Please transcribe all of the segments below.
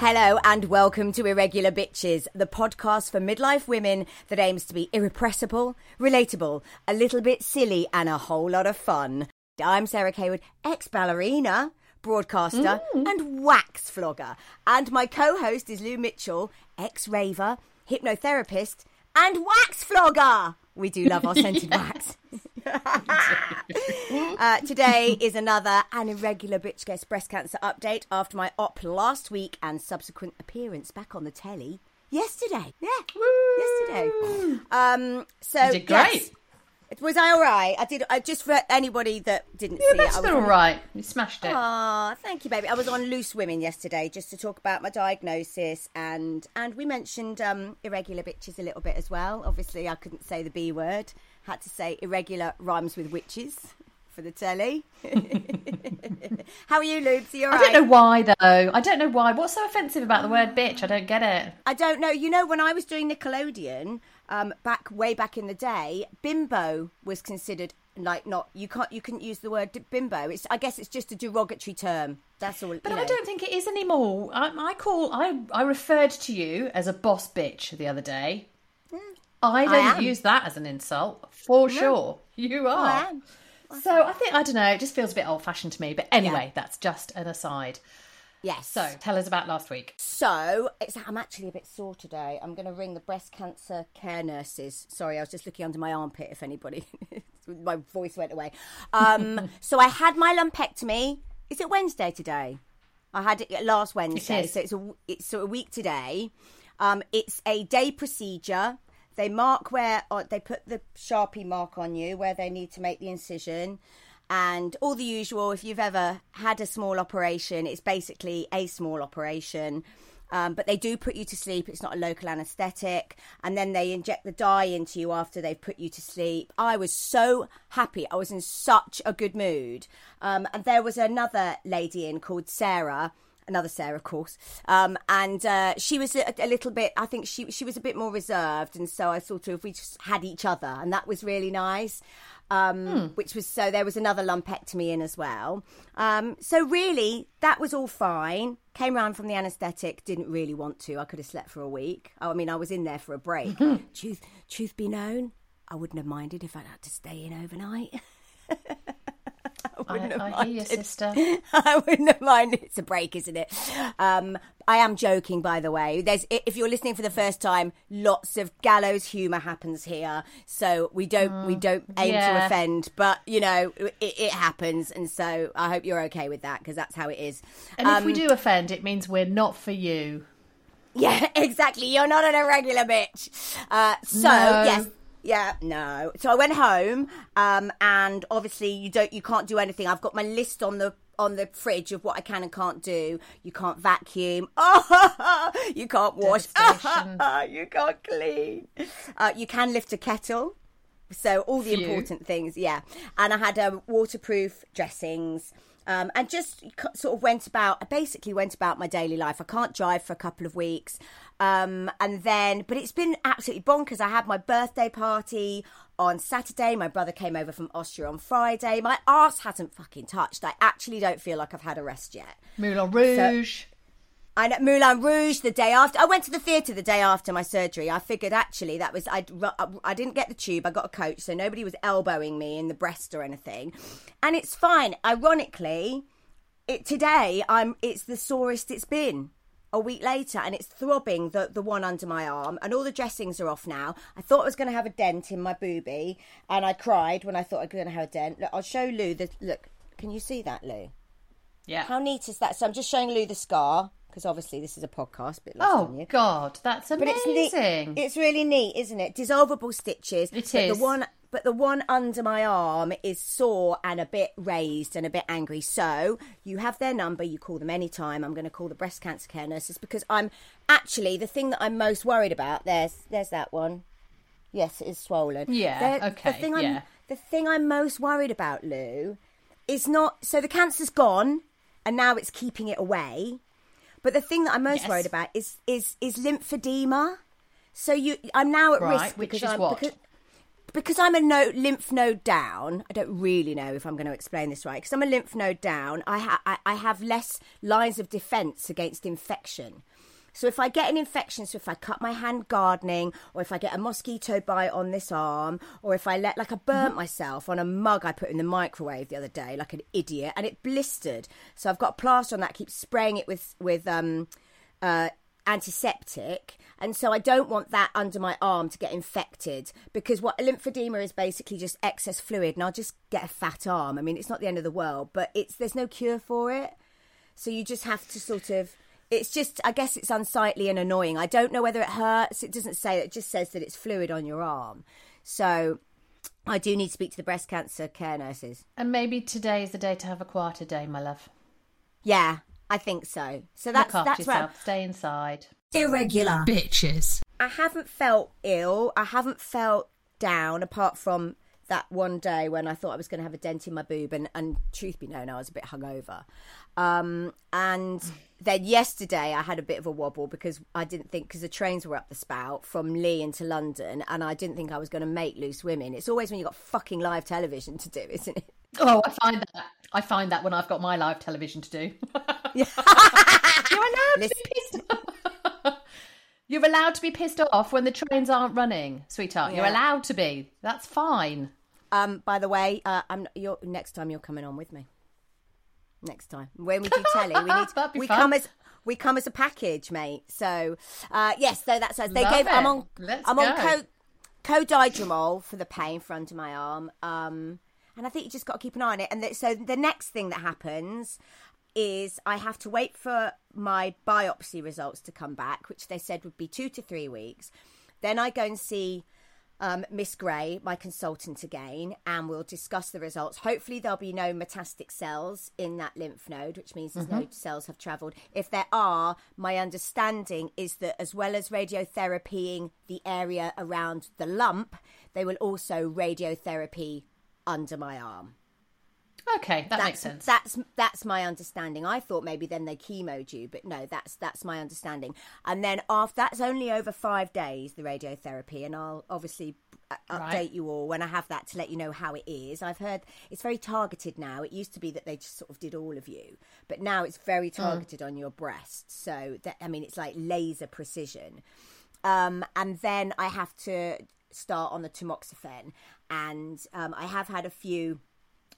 Hello and welcome to Irregular Bitches, the podcast for midlife women that aims to be irrepressible, relatable, a little bit silly, and a whole lot of fun. I'm Sarah Cawood, ex ballerina, broadcaster, mm. and wax flogger. And my co host is Lou Mitchell, ex raver, hypnotherapist, and wax flogger. We do love our scented wax. uh, today is another an irregular bitch gets breast cancer update after my op last week and subsequent appearance back on the telly yesterday. Yeah, yesterday. Um, so You did great. yes. Was I all right? I did. I just for anybody that didn't Yeah, see it. that's I was all right. You smashed it. Aw, thank you, baby. I was on Loose Women yesterday just to talk about my diagnosis, and and we mentioned um, irregular bitches a little bit as well. Obviously, I couldn't say the B word. Had to say irregular rhymes with witches for the telly. How are you, Lubes? Are you all I don't know why though. I don't know why. What's so offensive about the word bitch? I don't get it. I don't know. You know, when I was doing Nickelodeon, um, back way back in the day, bimbo was considered like not you can't you couldn't use the word bimbo. It's I guess it's just a derogatory term. That's all. But I know. don't think it is anymore. I, I call I I referred to you as a boss bitch the other day. I don't am. use that as an insult for sure. You are. I am. So I think I don't know. It just feels a bit old fashioned to me. But anyway, that's just an aside. Yes. So tell us about last week. So it's, I'm actually a bit sore today. I'm going to ring the breast cancer care nurses. Sorry, I was just looking under my armpit. If anybody, my voice went away. Um, so I had my lumpectomy. Is it Wednesday today? I had it last Wednesday, is. so it's a it's a week today. Um, it's a day procedure. They mark where or they put the sharpie mark on you where they need to make the incision and all the usual. If you've ever had a small operation, it's basically a small operation. Um, but they do put you to sleep. It's not a local anaesthetic. And then they inject the dye into you after they've put you to sleep. I was so happy. I was in such a good mood. Um, and there was another lady in called Sarah another Sarah, of course. Um, and uh, she was a, a little bit. I think she she was a bit more reserved, and so I sort of we just had each other, and that was really nice. Um, Which was so there was another lumpectomy in as well. Um, so really, that was all fine. Came round from the anaesthetic. Didn't really want to. I could have slept for a week. Oh, I mean, I was in there for a break. truth, truth be known, I wouldn't have minded if I'd had to stay in overnight. I, wouldn't have I hear you, sister. I wouldn't have minded. It's a break, isn't it? Um, I am joking, by the way. There's, if you're listening for the first time, lots of gallows humour happens here, so we don't we don't aim to offend, but you know it, it happens, and so I hope you're okay with that because that's how it is. And if we Um, do offend, it means we're not for you. Yeah, exactly. You're not an irregular bitch. Uh, so No. yes, yeah, no. So I went home, um, and obviously you don't, you can't do anything. I've got my list on the on the fridge of what I can and can't do. You can't vacuum. Oh, you can't wash. You can't clean. Uh, you can lift a kettle. So all the Phew. important things, yeah. And I had um, waterproof dressings. Um, and just sort of went about, I basically went about my daily life. I can't drive for a couple of weeks. Um, and then, but it's been absolutely bonkers. I had my birthday party on Saturday. My brother came over from Austria on Friday. My arse hasn't fucking touched. I actually don't feel like I've had a rest yet. Moulin Rouge. I know Moulin Rouge the day after. I went to the theatre the day after my surgery. I figured actually that was I. I didn't get the tube. I got a coach, so nobody was elbowing me in the breast or anything, and it's fine. Ironically, it today I'm. It's the sorest it's been. A week later and it's throbbing the, the one under my arm and all the dressings are off now. I thought I was going to have a dent in my boobie and I cried when I thought I was going to have a dent. Look, I'll show Lou the look. Can you see that, Lou? Yeah. How neat is that? So I'm just showing Lou the scar because obviously this is a podcast, but Oh. God, that's But it's amazing. neat. It's really neat, isn't it? Dissolvable stitches. It is. The one, but the one under my arm is sore and a bit raised and a bit angry. So you have their number. You call them anytime. I'm going to call the breast cancer care nurses because I'm actually the thing that I'm most worried about. There's, there's that one. Yes, it is swollen. Yeah, They're- okay, The thing I'm, yeah. the thing I'm most worried about, Lou, is not so the cancer's gone and now it's keeping it away. But the thing that I'm most Yes. worried about is is is lymphedema. So you, I'm now at Right, risk because I'm what? because, because I'm a no, lymph node down. I don't really know if I'm going to explain this right. Because I'm a lymph node down, I, ha- I, I have less lines of defense against infection. So if I get an infection, so if I cut my hand gardening, or if I get a mosquito bite on this arm, or if I let like I burnt myself on a mug I put in the microwave the other day, like an idiot, and it blistered. So I've got plaster on that, keep spraying it with with um uh antiseptic and so I don't want that under my arm to get infected because what lymphedema is basically just excess fluid and I'll just get a fat arm. I mean it's not the end of the world, but it's there's no cure for it. So you just have to sort of it's just I guess it's unsightly and annoying. I don't know whether it hurts. It doesn't say it just says that it's fluid on your arm. So I do need to speak to the breast cancer care nurses. and maybe today is the day to have a quieter day, my love. Yeah, I think so. So that's Look after that's right. yourself. Stay inside. Irregular. Bitches. I haven't felt ill. I haven't felt down apart from that one day when I thought I was going to have a dent in my boob, and, and truth be known, I was a bit hungover. Um, and then yesterday I had a bit of a wobble because I didn't think because the trains were up the spout from Lee into London, and I didn't think I was going to make loose women. It's always when you've got fucking live television to do, isn't it? Oh, I find that. I find that when I've got my live television to do. You're allowed to be pissed off. You're allowed to be pissed off when the trains aren't running, sweetheart. You're allowed to be. That's fine. Um, by the way, uh, I'm you're, next time you're coming on with me. Next time, when we do telly, we need be we fun. come as we come as a package, mate. So uh, yes, so that's us. They Love gave. I'm on. Let's I'm on go. co co-dydramol for the pain for under my arm. Um, and I think you just got to keep an eye on it. And th- so the next thing that happens is I have to wait for my biopsy results to come back, which they said would be two to three weeks. Then I go and see um, Miss Gray, my consultant again, and we'll discuss the results. Hopefully, there'll be no metastatic cells in that lymph node, which means there's no cells have travelled. If there are, my understanding is that as well as radiotherapying the area around the lump, they will also radiotherapy under my arm. Okay, that That's, makes sense. That's that's my understanding. I thought maybe then they chemoed you, but no, that's that's my understanding. And then after that's only over five days the radiotherapy, and I'll obviously update Right. you all when I have that to let you know how it is. I've heard it's very targeted now. It used to be that they just sort of did all of you, but now it's very targeted on your breast. So that I mean, it's like laser precision. Um, and then I have to start on the tamoxifen, and um, I have had a few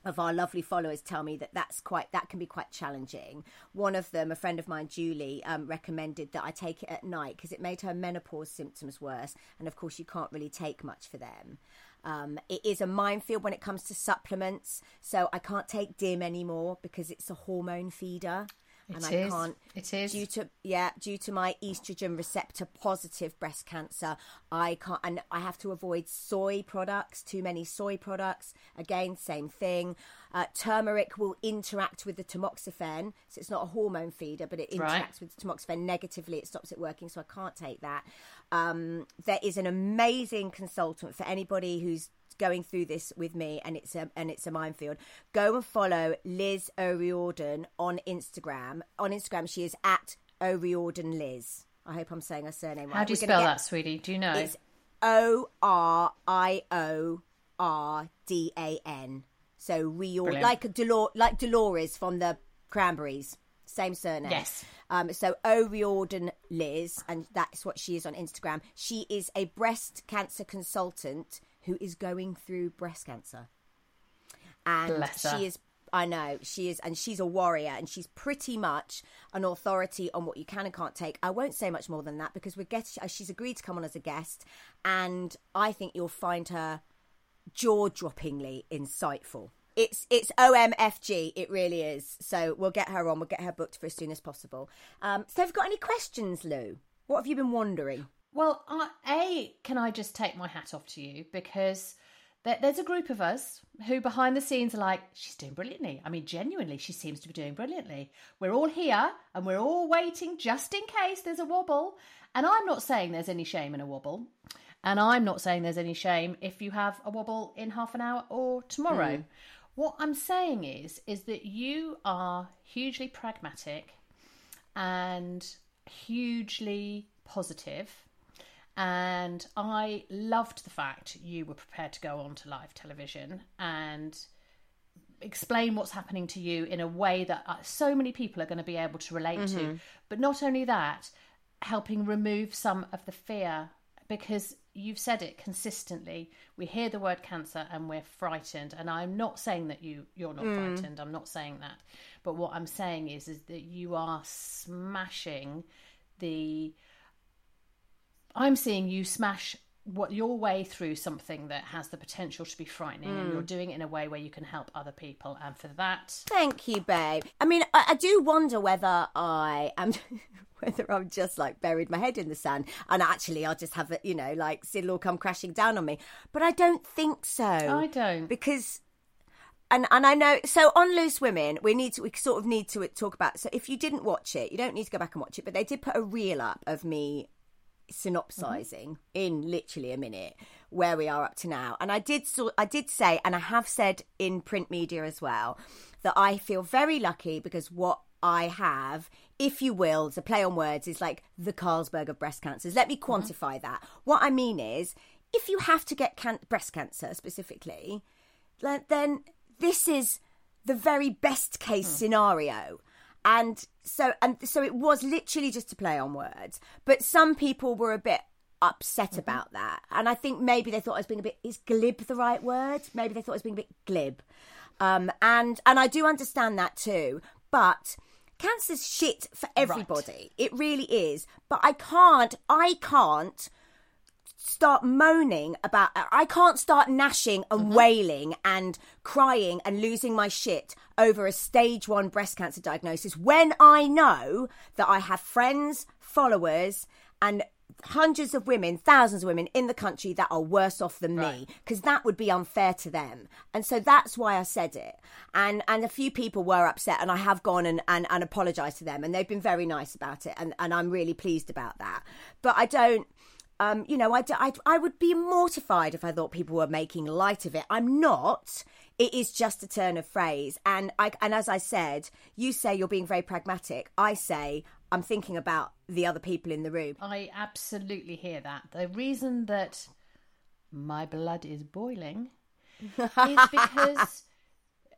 of our lovely followers tell me that that's quite that can be quite challenging. One of them, a friend of mine, Julie, um, recommended that I take it at night because it made her menopause symptoms worse, and of course you can't really take much for them. Um, it is a minefield when it comes to supplements, so I can't take DIM anymore because it's a hormone feeder. And It I is. can't It is. due to yeah due to my estrogen receptor positive breast cancer i can't and i have to avoid soy products too many soy products again same thing uh, turmeric will interact with the tamoxifen so it's not a hormone feeder but it interacts Right. with the tamoxifen negatively it stops it working so i can't take that um, there is an amazing consultant for anybody who's going through this with me and it's a and it's a minefield go and follow liz o'riordan on instagram on instagram she is at o'riordan liz i hope i'm saying her surname right How do you spell get- that, sweetie? Do you know? it's o r i o r d a n so Riordan, like a Delor- like dolores from the cranberries same surname Yes. um, so O'Riordan Liz, and that's what she is on Instagram. She is a breast cancer consultant who is going through breast cancer, and Bless her. she is I know she is, and she's a warrior, and she's pretty much an authority on what you can and can't take. I won't say much more than that because we're getting. She's agreed to come on as a guest, and I think you'll find her jaw-droppingly insightful. It's it's OMFG. It really is. So we'll get her on. We'll get her booked for as soon as possible. Um, so, have you got any questions, Lou? What have you been wondering? Well, a can I just take my hat off to you because there's a group of us who behind the scenes are like, she's doing brilliantly. I mean, genuinely, she seems to be doing brilliantly. We're all here and we're all waiting just in case there's a wobble. And I'm not saying there's any shame in a wobble. And I'm not saying there's any shame if you have a wobble in half an hour or tomorrow. Mm. What I'm saying is, is that you are hugely pragmatic and hugely positive and I loved the fact you were prepared to go on to live television and explain what's happening to you in a way that uh, so many people are going to be able to relate mm-hmm. to. But not only that, helping remove some of the fear because you've said it consistently. We hear the word cancer and we're frightened. And I'm not saying that you you're not mm. frightened. I'm not saying that. But what I'm saying is is that you are smashing the I'm seeing you smash what your way through something that has the potential to be frightening mm. and you're mm. doing it in a way where you can help other people and for that thank you babe i mean i, I do wonder whether i am whether i'm just like buried my head in the sand and actually i'll just have it you know like it'll come crashing down on me but i don't think so i don't because and and I know so on Loose Women we need to we sort of need to talk about so if you didn't watch it you don't need to go back and watch it but they did put a reel up of me synopsizing mm-hmm. in literally a minute where we are up to now. And I did so I did say, and I have said in print media as well, that I feel very lucky because what I have, if you will, to play on words, is like the Carlsberg of breast cancers. Let me mm-hmm. quantify mm-hmm. that. What I mean is, if you have to get can- breast cancer specifically, then this is the very best case mm. scenario and so and so it was literally just to play on words but some people were a bit upset mm-hmm. about that. And i think maybe they thought i was being a bit is glib the right word? Maybe they thought i was being a bit glib. Um and and i do understand that too but cancer's shit for everybody. Right. it really is. But i can't i can't start moaning about I can't start gnashing and mm-hmm. wailing and crying and losing my shit over a stage 1 breast cancer diagnosis when I know that I have friends, followers and hundreds of women, thousands of women in the country that are worse off than right. me because that would be unfair to them. And so that's why I said it. And and a few people were upset and I have gone and, and, and apologized to them and they've been very nice about it and, and I'm really pleased about that. But I don't um, you know, I, I, I would be mortified if I thought people were making light of it. I'm not. It is just a turn of phrase. And I, and as I said, you say you're being very pragmatic. I say I'm thinking about the other people in the room. I absolutely hear that. The reason that my blood is boiling is because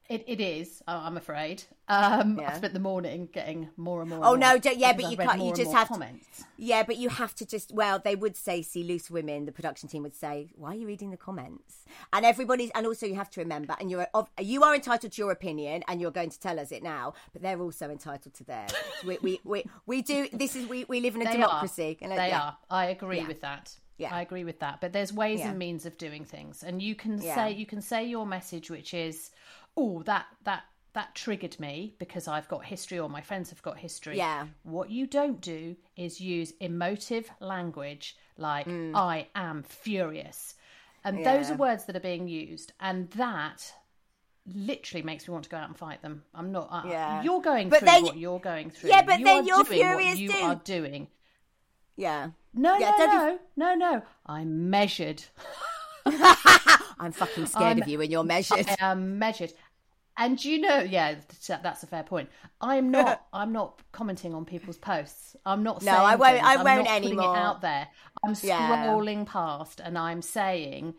it, it is. I'm afraid. Um, yeah. I spent the morning getting more and more. Oh and no, yeah, but you can't. You just have comments. to. Yeah, but you have to just. Well, they would say, "See, loose women." The production team would say, "Why are you reading the comments?" And everybody's. And also, you have to remember, and you're you are entitled to your opinion, and you're going to tell us it now. But they're also entitled to theirs. we, we, we we do. This is we we live in a they democracy. Are. And, they yeah. are. I agree yeah. with that. Yeah. I agree with that. But there's ways yeah. and means of doing things, and you can yeah. say you can say your message, which is oh, that that that triggered me because I've got history or my friends have got history. Yeah. What you don't do is use emotive language like mm. I am furious. And yeah. those are words that are being used and that literally makes me want to go out and fight them. I'm not uh, yeah. you're going but through then, what you're going through. Yeah, but you then you're furious you are doing. Yeah. No, yeah, no, no, be... no, no. I'm measured. I'm fucking scared I'm, of you and you're measured. I am measured. And you know, yeah, that's a fair point. I'm not. I'm not commenting on people's posts. I'm not. No, I won't. Things. I I'm won't not anymore. It out there. I'm scrolling yeah. past, and I'm saying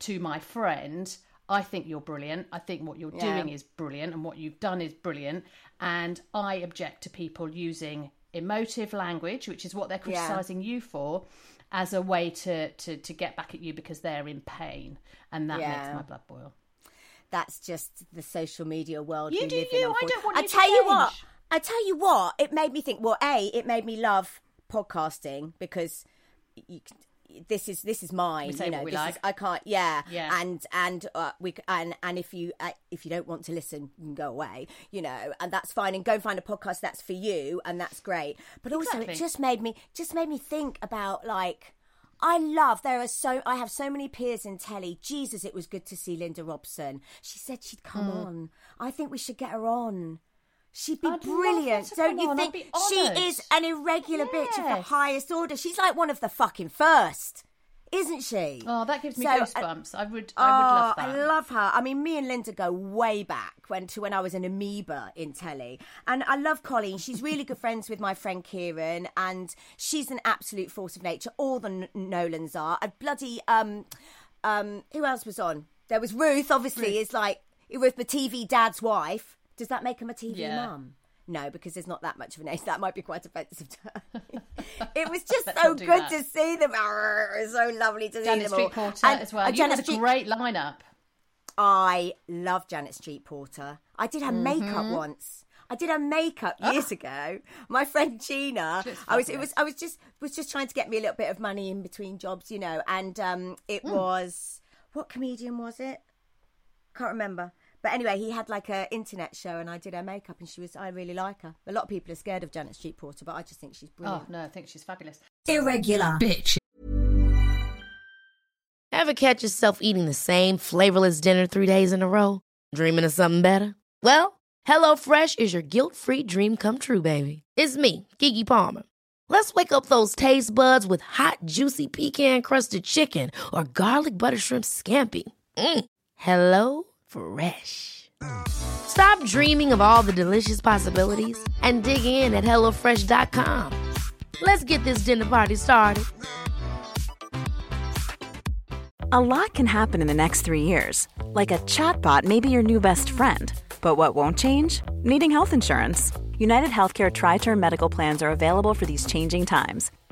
to my friend, "I think you're brilliant. I think what you're yeah. doing is brilliant, and what you've done is brilliant." And I object to people using emotive language, which is what they're criticizing yeah. you for, as a way to, to, to get back at you because they're in pain. And that yeah. makes my blood boil. that's just the social media world. You do live you. In, I don't want I tell you what. I tell you what. It made me think. Well, a it made me love podcasting because you, this is this is mine. We say you know, we this like. is, I can't. Yeah. Yeah. And and uh, we and and if you uh, if you don't want to listen, you can go away. You know, and that's fine. And go and find a podcast that's for you, and that's great. But also, Exactly. it just made me just made me think about like. I love there are so I have so many peers in telly. Jesus, it was good to see Linda Robson. She said she'd come Hmm. on. I think we should get her on. She'd be I'd brilliant, don't you on. Think? She is an irregular bitch of the highest order. She's like one of the fucking first, isn't she? Oh, that gives me So, uh, goosebumps. I would. I would love Oh, that. I love her. I mean, me and Linda go way back when to when I was an amoeba in telly, and I love Coleen. She's really good friends with my friend Kieran, and she's an absolute force of nature. All the N- Nolans are. A bloody um, um, who else was on? There was Ruth. Obviously, is like it was the TV dad's wife. Does that make him a TV Yeah. mum? No, because there's not that much of an age. That might be quite offensive to her. it was just so good that. to see them. Arr, It was so lovely to see them Janet Street Porter And- as well. and You Janet had a Street- great lineup. I love Janet Street Porter. I did her makeup Mm-hmm. once. I did her makeup years ago. My friend Gina, I was it was I was just was just trying to get me a little bit of money in between jobs, you know. And um, it Hmm. was what comedian was it? Can't remember. But anyway, he had like a internet show, and I did her makeup, and she was. I really like her. A lot of people are scared of Janet Street Porter, but I just think she's brilliant. Oh no, I think she's fabulous. Irregular. Bitch. Ever catch yourself eating the same flavorless dinner three days in a row? Dreaming of something better? Well, HelloFresh is your guilt-free dream come true, baby. It's me, Keke Palmer. Let's wake up those taste buds with hot, juicy pecan-crusted chicken or garlic butter shrimp scampi. Mm. Hello Fresh. Stop dreaming of all the delicious possibilities and dig in at HelloFresh.com. Let's get this dinner party started. A lot can happen in the next three years. Like a chatbot may be your new best friend. But what won't change? Needing health insurance. United Healthcare Tri Term Medical Plans are available for these changing times.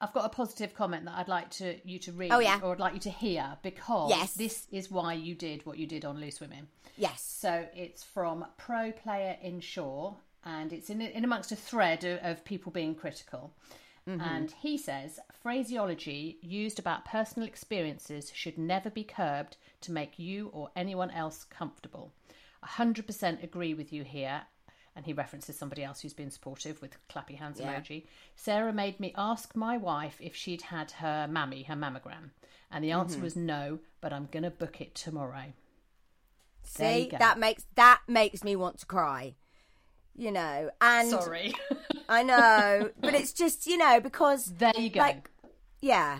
I've got a positive comment that I'd like to you to read, Oh, yeah. or I'd like you to hear, because Yes. this is why you did what you did on Loose Women. Yes. So it's from Pro Player Inshore, and it's in in amongst a thread of, of people being critical. Mm-hmm. And he says phraseology used about personal experiences should never be curbed to make you or anyone else comfortable. 100% agree with you here. And he references somebody else who's been supportive with clappy hands Yeah. emoji. Sarah made me ask my wife if she'd had her mammy, her mammogram. And the answer mm-hmm. was no, but I'm going to book it tomorrow. See, that makes that makes me want to cry. You know, and Sorry. I know, but it's just you know because there you go. like yeah,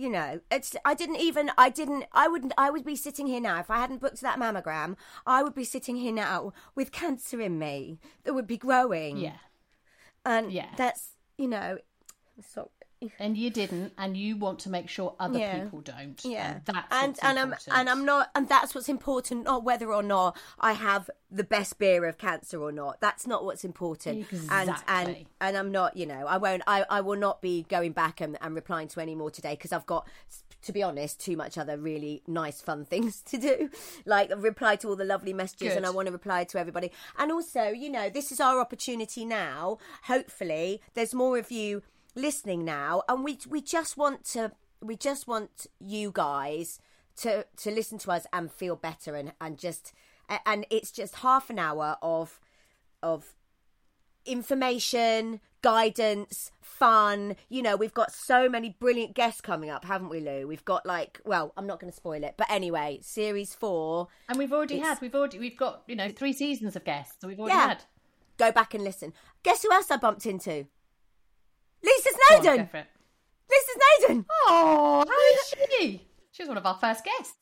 you know, it's I didn't even I didn't I wouldn't I would be sitting here now if I hadn't booked that mammogram. I would be sitting here now with cancer in me that would be growing. yeah. and Yeah. that's you know, so And you didn't, and you want to make sure other Yeah. people don't. yeah, And that's and what's and I'm important. and I'm not, and that's what's important, not whether or not I have the best beer of cancer or not. That's not what's important. And and and I'm not, you know, I won't, I I will not be going back and, and replying to any more today because I've got. To be honest, too much other really nice, fun things to do, like reply to all the lovely messages, Good. and I want to reply to everybody. And also, you know, this is our opportunity now. Hopefully, there's more of you listening now, and we we just want to we just want you guys to to listen to us and feel better and and just and it's just half an hour of of information guidance fun you know we've got so many brilliant guests coming up haven't we lou we've got like well i'm not going to spoil it but anyway series four And we've already had, we've already, we've got, you know, three seasons of guests. So we've already Yeah. had. go back and listen guess who else i bumped into lisa snowdon go lisa snowdon Oh, how is she? She was one of our first guests.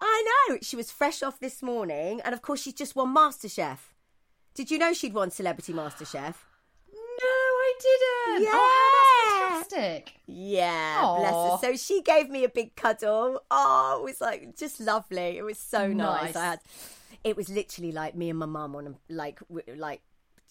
I know. She was fresh off this morning, and of course, she's just won MasterChef. Did you know she'd won Celebrity MasterChef? No, I didn't. Oh, yeah. Oh, that's fantastic. Yeah, Aw. bless her. So she gave me a big cuddle. Oh, it was like just lovely. It was so nice. Nice. I had, it was literally like me and my mum on a like like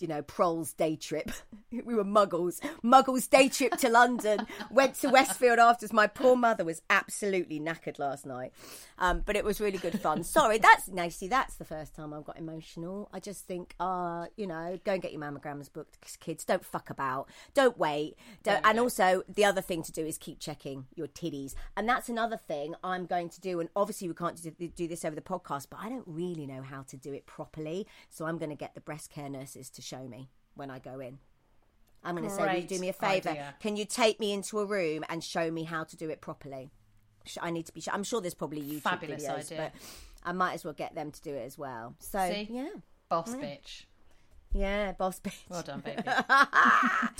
you know Proles day trip. we were muggles. Muggles day trip to London. Went to Westfield afterwards. My poor mother was absolutely knackered last night, um, but it was really good fun. Sorry, that's now see that's the first time I've got emotional. I just think, uh, you know, go and get your mammograms booked, kids. Don't fuck about. Don't wait. Don't, and also the other thing to do is keep checking your titties, and that's another thing I'm going to do. And obviously we can't do, do this over the podcast, but I don't really know how to do it properly, so I'm going to get the breast care nurses to show me when I go in. I'm going to say, will you do me a favour? idea. Can you take me into a room and show me how to do it properly? I need to be. Sh- I'm sure there's probably YouTube Fabulous videos, idea. but I might as well get them to do it as well. So See? yeah, Boss bitch. yeah, boss bitch. Well done, baby.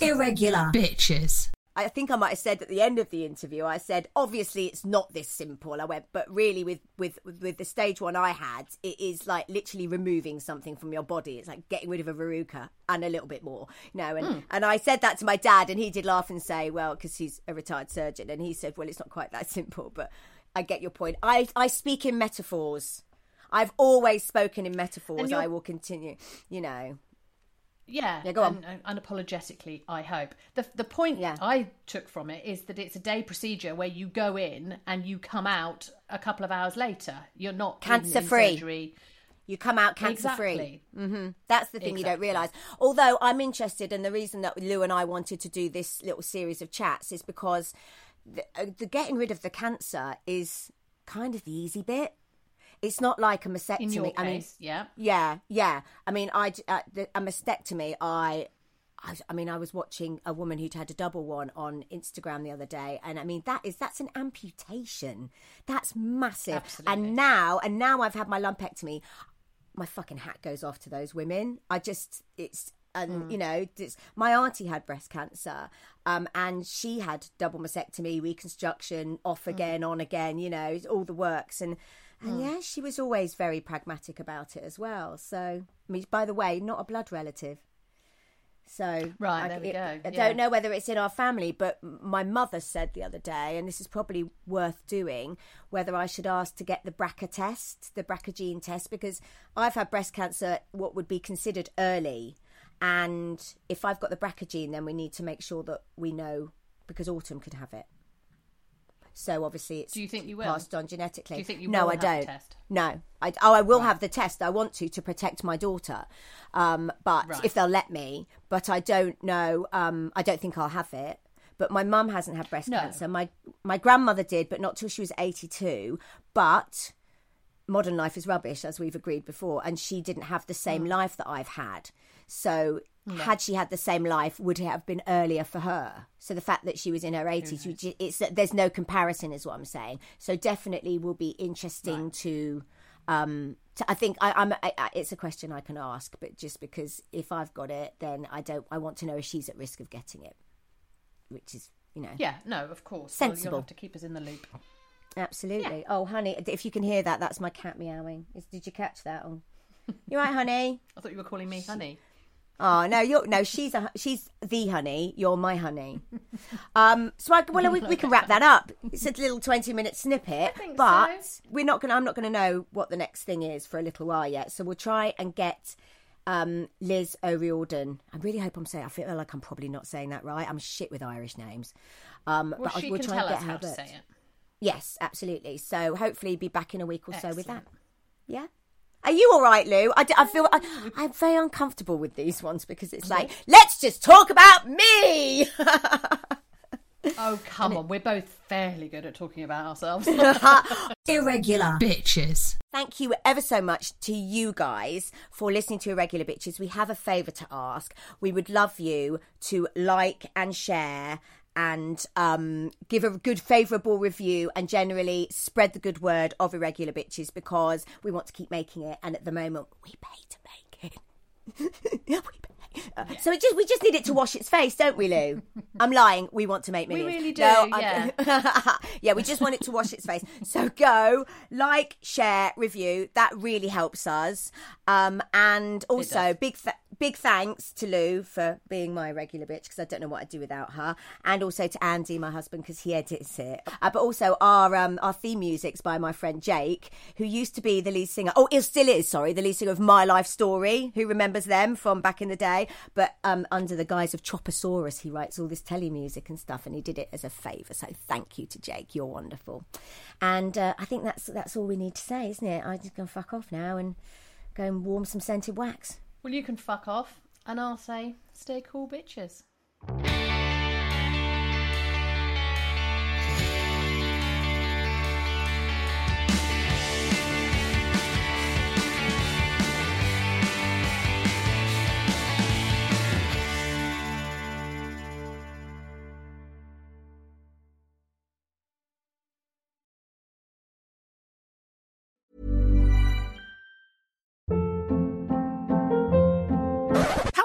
Irregular bitches. I think I might have said at the end of the interview, I said, obviously it's not this simple. I went, but really with, with, with the stage one I had, it is like literally removing something from your body. It's like getting rid of a verruca and a little bit more, you know. And, hmm. and I said that to my dad and he did laugh and say, well, because he's a retired surgeon. And he said, well, it's not quite that simple, but I get your point. I, I speak in metaphors. I've always spoken in metaphors. I will continue, you know. Yeah, Yeah, go on. and, and unapologetically, I hope. The the point Yeah. I took from it is that it's a day procedure where you go in and you come out a couple of hours later. You're not in- in Cancer-free. surgery. You come out cancer free. Exactly. hmm That's the thing you don't realise. Although I'm interested, and the reason that Lou and I wanted to do this little series of chats is because the, uh, the getting rid of the cancer is kind of the easy bit. It's not like a mastectomy. In your I mean, case, yeah. yeah, yeah. I mean, I uh, the, a mastectomy. I, I, I mean, I was watching a woman who'd had a double one on Instagram the other day, and I mean, that is that's an amputation. That's massive. Absolutely. And now, and now I've had my lumpectomy. My fucking hat goes off to those women. I just, it's. And you know, it's, my auntie had breast cancer, um, and she had double mastectomy, reconstruction, off again, on again. You know, all the works, and and yeah, she was always very pragmatic about it as well. So, I mean, by the way, not a blood relative. So, Right, I, there we it- go, I yeah. don't know whether it's in our family, but my mother said the other day, and this is probably worth doing, whether I should ask to get the BRCA test, the BRCA gene test, because I've had breast cancer, what would be considered early. And if I've got the BRCA gene, then we need to make sure that we know, because Autumn could have it. So obviously, it's Do you think you will? passed on genetically. Do you think you no, will I have don't. test? No, I, oh, I will have the test. I want to to protect my daughter, um, but Right. if they'll let me. But I don't know. Um, I don't think I'll have it. But my mum hasn't had breast No. cancer. My my grandmother did, but not till she was eighty two. But modern life is rubbish, as we've agreed before, and she didn't have the same Mm. life that I've had. So, had she had the same life, would it have been earlier for her? So the fact that she was in her 80s, Mm-hmm. which it's there's no comparison, is what I'm saying. So definitely will be interesting to. Um, to, I think I, I'm. I, I, it's a question I can ask, but just because if I've got it, then I don't. I want to know if she's at risk of getting it, which is you know Yeah, no, of course. Well, Sensible. you'll have to keep us in the loop. Absolutely. Oh, honey, if you can hear that, that's my cat meowing. Is, did you catch that? Oh. You right, honey? I thought you were calling me honey. Oh no, you're no. She's a she's the honey. You're my honey. Um. So I, well, we, we can wrap that up. It's a little twenty minute snippet, think but so. we're not gonna. I'm not gonna know what the next thing is for a little while yet. So we'll try and get. Um, Liz O'Riordan. I really hope I'm saying. I feel like I'm probably not saying that right. I'm shit with Irish names. Um, Well, but I- we'll can try tell and us get how her to say it. Yes, absolutely. So hopefully be back in a week or so with that. Yeah. Are you all right, Lou? I, d- I feel I, I'm very uncomfortable with these ones because it's like, let's just talk about me. Oh, come on. We're both fairly good at talking about ourselves. Irregular bitches. Thank you ever so much to you guys for listening to Irregular Bitches. We have a favour to ask. We would love you to like and share and um, give a good favourable review and generally spread the good word of Irregular Bitches because we want to keep making it. And at the moment, we pay to make it. we pay. Uh, So it just we just need it to wash its face, don't we, Lou? I'm lying. We want to make We really do, I'm- yeah. yeah, we just want it to wash its face. So go like, share, review. That really helps us. Um, and also big th- big thanks to Lou for being my regular bitch because I don't know what I'd do without her, and also to Andy, my husband, because he edits it. Uh, but also our um, our theme music's by my friend Jake, who used to be the lead singer. Oh, it still is. Sorry, the lead singer of My Life Story. Who remembers them from back in the day? But um, under the guise of Choppersaurus, he writes all this telly music and stuff, and he did it as a favour. So thank you to Jake. You're wonderful. And uh, I think that's that's all we need to say, isn't it? I'm just gonna fuck off now and go and warm some scented wax. Well, you can fuck off, and I'll say, stay cool, bitches.